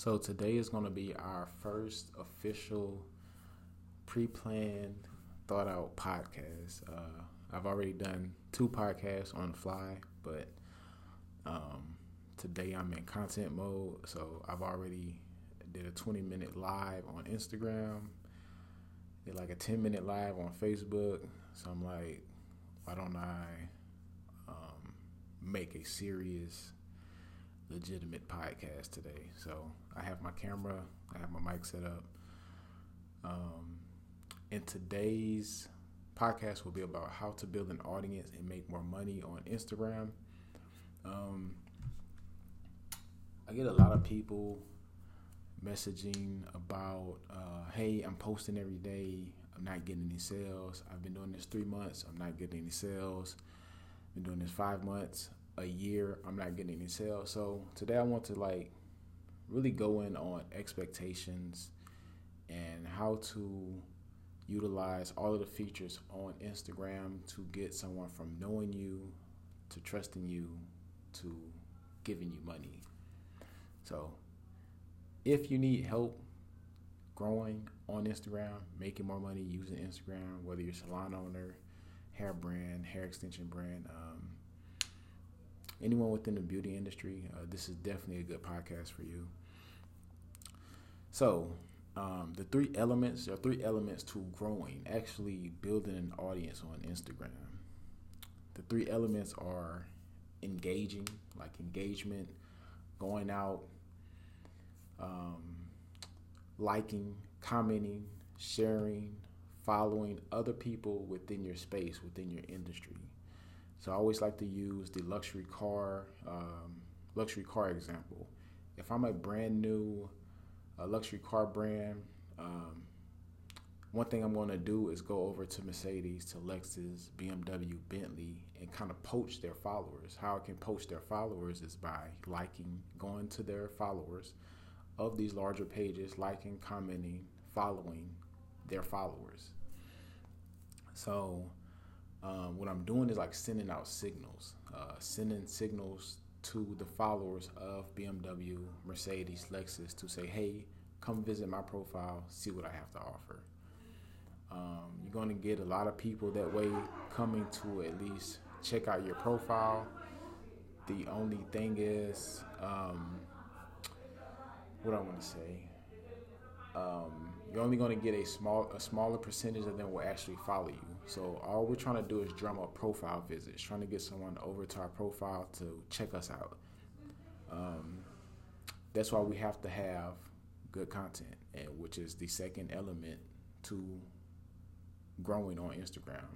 So today is going to be our first official, pre-planned, thought-out podcast. Uh, I've already done two podcasts on fly, but um, today I'm in content mode. So I've already did a 20-minute live on Instagram. Did like a 10-minute live on Facebook. So I'm like, why don't I um, make a serious legitimate podcast today. So I have my camera, I have my mic set up. Um, and today's podcast will be about how to build an audience and make more money on Instagram. Um, I get a lot of people messaging about, uh, hey, I'm posting every day. I'm not getting any sales. I've been doing this three months. I'm not getting any sales. Been doing this five months a year I'm not getting any sales. So today I want to like really go in on expectations and how to utilize all of the features on Instagram to get someone from knowing you to trusting you to giving you money. So if you need help growing on Instagram, making more money using Instagram, whether you're salon owner, hair brand, hair extension brand, um, anyone within the beauty industry, uh, this is definitely a good podcast for you. So, um, the three elements are three elements to growing, actually building an audience on Instagram. The three elements are engaging, like engagement, going out, um, liking, commenting, sharing, following other people within your space, within your industry. So I always like to use the luxury car um, luxury car example. If I'm a brand new uh, luxury car brand, um, one thing I'm going to do is go over to Mercedes, to Lexus, BMW, Bentley, and kind of poach their followers. How I can poach their followers is by liking, going to their followers of these larger pages, liking, commenting, following their followers. So um, what I'm doing is like sending out signals, uh, sending signals to the followers of BMW, Mercedes, Lexus to say, hey, come visit my profile, see what I have to offer. Um, you're going to get a lot of people that way coming to at least check out your profile. The only thing is, um, what I want to say, um, you're only going to get a small, a smaller percentage of them will actually follow you. So all we're trying to do is drum up profile visits, trying to get someone over to our profile to check us out. Um, that's why we have to have good content, and which is the second element to growing on Instagram.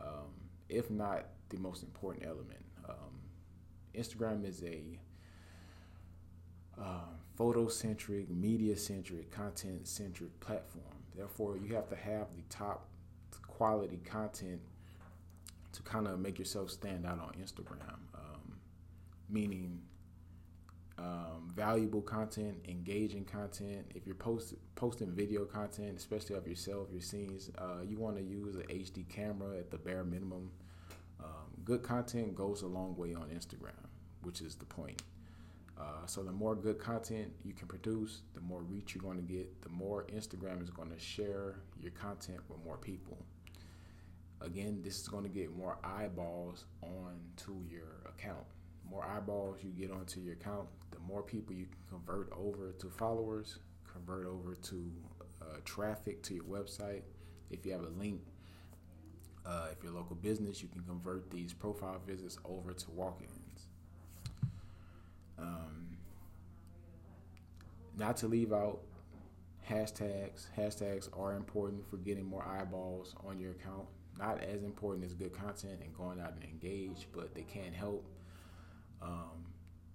Um, if not the most important element, um, Instagram is a uh, photo-centric, media-centric, content-centric platform. Therefore, you have to have the top quality content to kind of make yourself stand out on Instagram. Um, meaning um, valuable content, engaging content. If you're post, posting video content, especially of yourself, your scenes, uh, you want to use an HD camera at the bare minimum. Um, good content goes a long way on Instagram, which is the point. Uh, so the more good content you can produce, the more reach you're going to get, the more Instagram is going to share your content with more people again, this is going to get more eyeballs onto your account. More eyeballs you get onto your account, the more people you can convert over to followers, convert over to uh, traffic to your website. If you have a link, uh, if you're a local business, you can convert these profile visits over to walk-ins. Um, not to leave out hashtags. Hashtags are important for getting more eyeballs on your account not as important as good content and going out and engage, but they can't help. Um,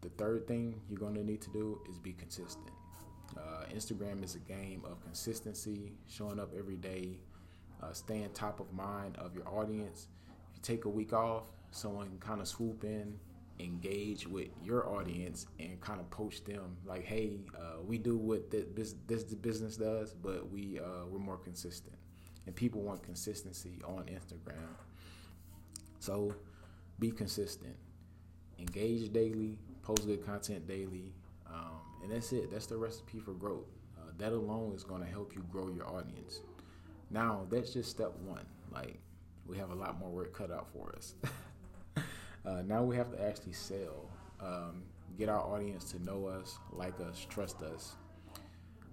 the third thing you're going to need to do is be consistent. Uh, Instagram is a game of consistency, showing up every day, uh, staying top of mind of your audience. If you take a week off, someone can kind of swoop in, engage with your audience, and kind of poach them like, "Hey, uh, we do what this this business does, but we uh, we're more consistent." And people want consistency on Instagram. So be consistent, engage daily, post good content daily, um, and that's it. That's the recipe for growth. Uh, that alone is going to help you grow your audience. Now, that's just step one. Like, we have a lot more work cut out for us. uh, now we have to actually sell, um, get our audience to know us, like us, trust us.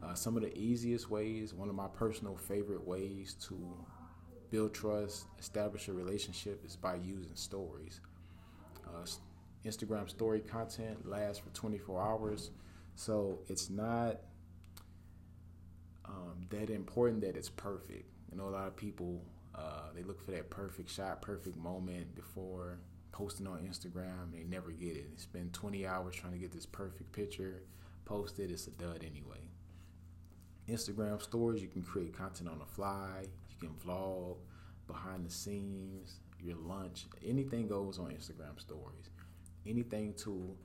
Uh, some of the easiest ways, one of my personal favorite ways to build trust, establish a relationship is by using stories. Uh, Instagram story content lasts for 24 hours, so it's not um, that important that it's perfect. You know, a lot of people uh, they look for that perfect shot, perfect moment before posting on Instagram. They never get it. They spend 20 hours trying to get this perfect picture, post it. It's a dud anyway. Instagram stories, you can create content on the fly. You can vlog behind the scenes, your lunch, anything goes on Instagram stories. Anything to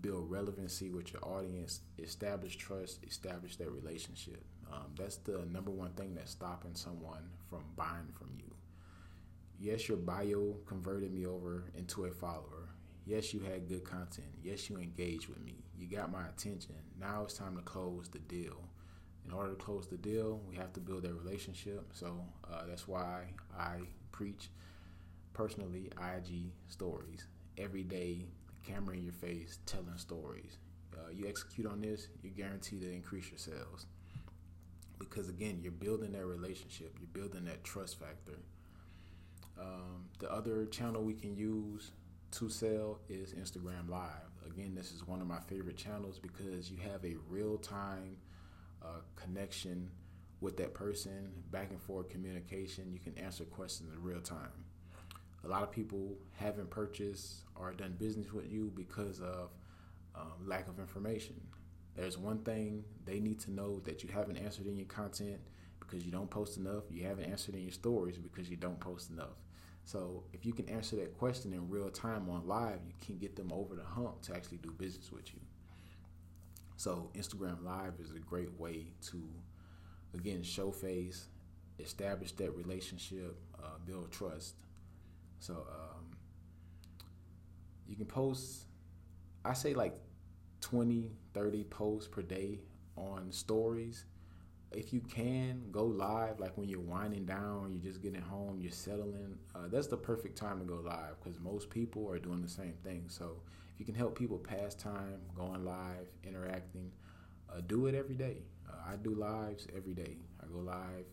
build relevancy with your audience, establish trust, establish that relationship. Um, that's the number one thing that's stopping someone from buying from you. Yes, your bio converted me over into a follower. Yes, you had good content. Yes, you engaged with me. You got my attention. Now it's time to close the deal. In order to close the deal, we have to build that relationship. So uh, that's why I preach personally IG stories every day, camera in your face, telling stories. Uh, you execute on this, you're guaranteed to increase your sales because again you're building that relationship you're building that trust factor um, the other channel we can use to sell is instagram live again this is one of my favorite channels because you have a real-time uh, connection with that person back and forth communication you can answer questions in real time a lot of people haven't purchased or done business with you because of um, lack of information there's one thing they need to know that you haven't answered in your content because you don't post enough. You haven't answered in your stories because you don't post enough. So if you can answer that question in real time on live, you can get them over the hump to actually do business with you. So Instagram Live is a great way to, again, show face, establish that relationship, uh, build trust. So um, you can post. I say like 20, 30 posts per day on stories. If you can go live, like when you're winding down, you're just getting home, you're settling, uh, that's the perfect time to go live because most people are doing the same thing. So if you can help people pass time, going live, interacting, uh, do it every day. Uh, I do lives every day. I go live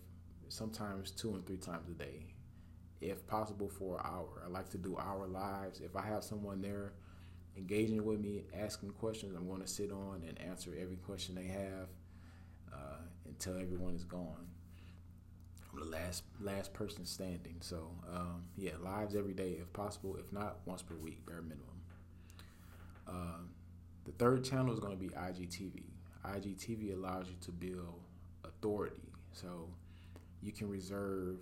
sometimes two and three times a day, if possible for an hour. I like to do hour lives. If I have someone there engaging with me, asking questions. I'm going to sit on and answer every question they have uh, until everyone is gone. I'm the last last person standing. So um, yeah, lives every day if possible. If not, once per week, bare minimum. Uh, the third channel is going to be IGTV. IGTV allows you to build authority. So you can reserve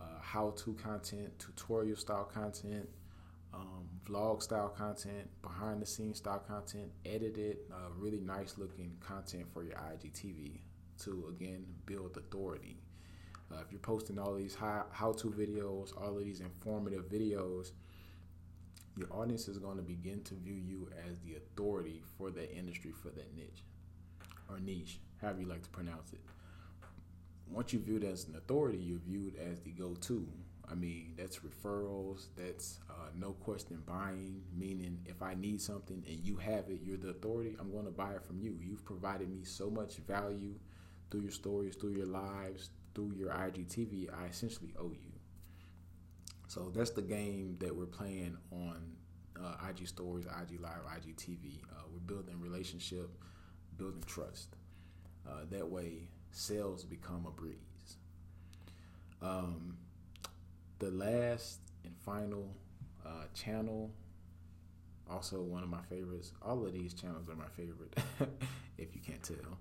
uh, how-to content, tutorial style content, um, vlog style content, behind the scenes style content, edited, uh, really nice looking content for your IGTV to again build authority. Uh, if you're posting all these how to videos, all of these informative videos, your audience is going to begin to view you as the authority for that industry, for that niche or niche, however you like to pronounce it. Once you're viewed as an authority, you're viewed as the go to I mean, that's referrals, that's uh, no question buying, meaning if I need something and you have it, you're the authority, I'm going to buy it from you. You've provided me so much value through your stories, through your lives, through your IGTV, I essentially owe you. So that's the game that we're playing on uh, IG Stories, IG Live, IGTV. Uh, we're building relationship, building trust. Uh, that way, sales become a breeze. Um, the last and final uh, channel, also one of my favorites. All of these channels are my favorite, if you can't tell.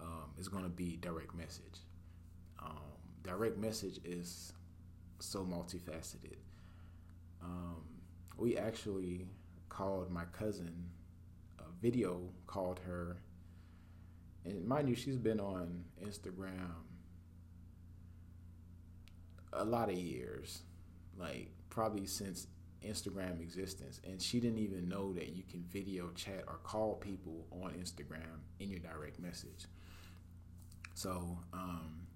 Um, is going to be direct message. Um, direct message is so multifaceted. Um, we actually called my cousin a video called her and mind you she's been on instagram a lot of years, like probably since Instagram existence, and she didn't even know that you can video chat or call people on Instagram in your direct message. So, um,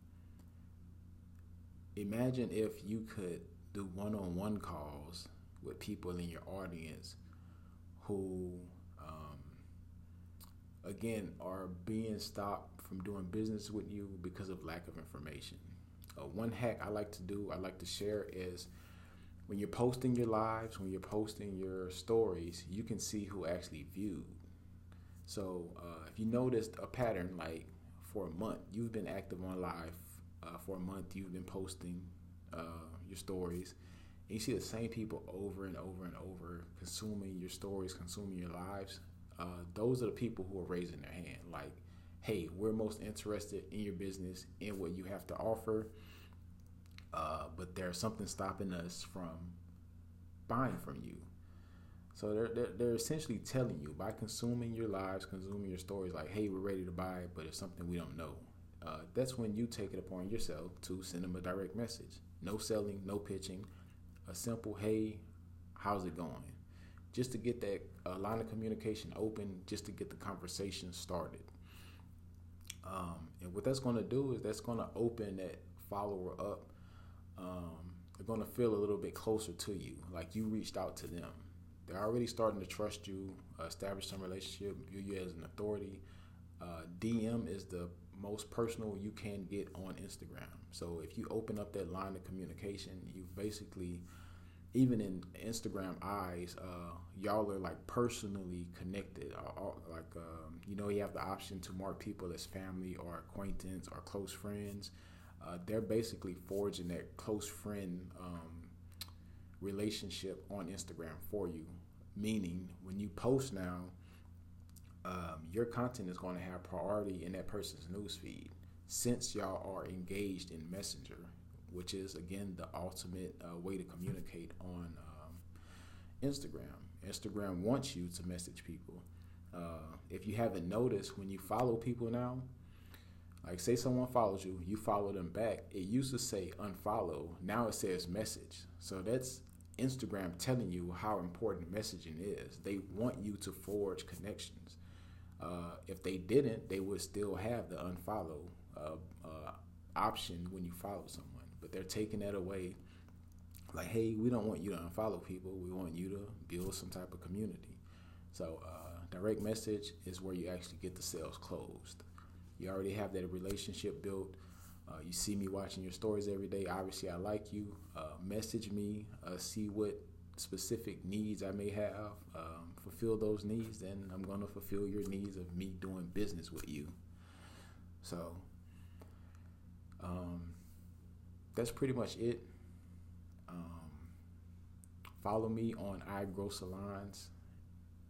imagine if you could do one-on-one calls with people in your audience who, um, again, are being stopped from doing business with you because of lack of information. Uh, one hack I like to do, I like to share is when you're posting your lives, when you're posting your stories, you can see who actually viewed. So uh, if you noticed a pattern, like for a month, you've been active on live uh, for a month, you've been posting uh, your stories, and you see the same people over and over and over consuming your stories, consuming your lives. Uh, those are the people who are raising their hand, like, "Hey, we're most interested in your business, in what you have to offer." Uh, but there's something stopping us from buying from you. So they're, they're, they're, essentially telling you by consuming your lives, consuming your stories, like, hey, we're ready to buy but it's something we don't know. Uh, that's when you take it upon yourself to send them a direct message. No selling, no pitching, a simple, hey, how's it going? Just to get that uh, line of communication open, just to get the conversation started. Um, and what that's going to do is that's going to open that follower up um, they're going to feel a little bit closer to you, like you reached out to them. They're already starting to trust you, uh, establish some relationship, view you as an authority. Uh, DM is the most personal you can get on Instagram. So if you open up that line of communication, you basically, even in Instagram eyes, uh, y'all are like personally connected. Like um, you know, you have the option to mark people as family or acquaintance or close friends uh, they're basically forging that close friend um, relationship on Instagram for you. Meaning, when you post now, um, your content is going to have priority in that person's newsfeed since y'all are engaged in Messenger, which is again the ultimate uh, way to communicate on um, Instagram. Instagram wants you to message people. Uh, if you haven't noticed, when you follow people now, like, say someone follows you, you follow them back. It used to say unfollow, now it says message. So that's Instagram telling you how important messaging is. They want you to forge connections. Uh, if they didn't, they would still have the unfollow uh, uh, option when you follow someone. But they're taking that away. Like, hey, we don't want you to unfollow people. We want you to build some type of community. So, uh, direct message is where you actually get the sales closed. You already have that relationship built. Uh, you see me watching your stories every day. Obviously, I like you. Uh, message me, uh, see what specific needs I may have. Fulfill those needs, then I'm going to fulfill your needs of me doing business with you. So, um, that's pretty much it. Um, follow me on I Grow Salons,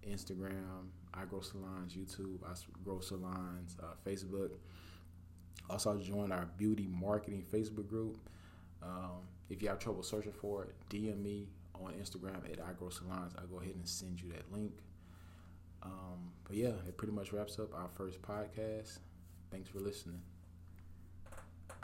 Instagram, I Grow Salons YouTube, I Grow Salons uh, Facebook. Also, join our beauty marketing Facebook group. Um, if you have trouble searching for it, DM me on Instagram at I Grow Salons. I'll go ahead and send you that link. Um, but yeah, it pretty much wraps up our first podcast. Thanks for listening.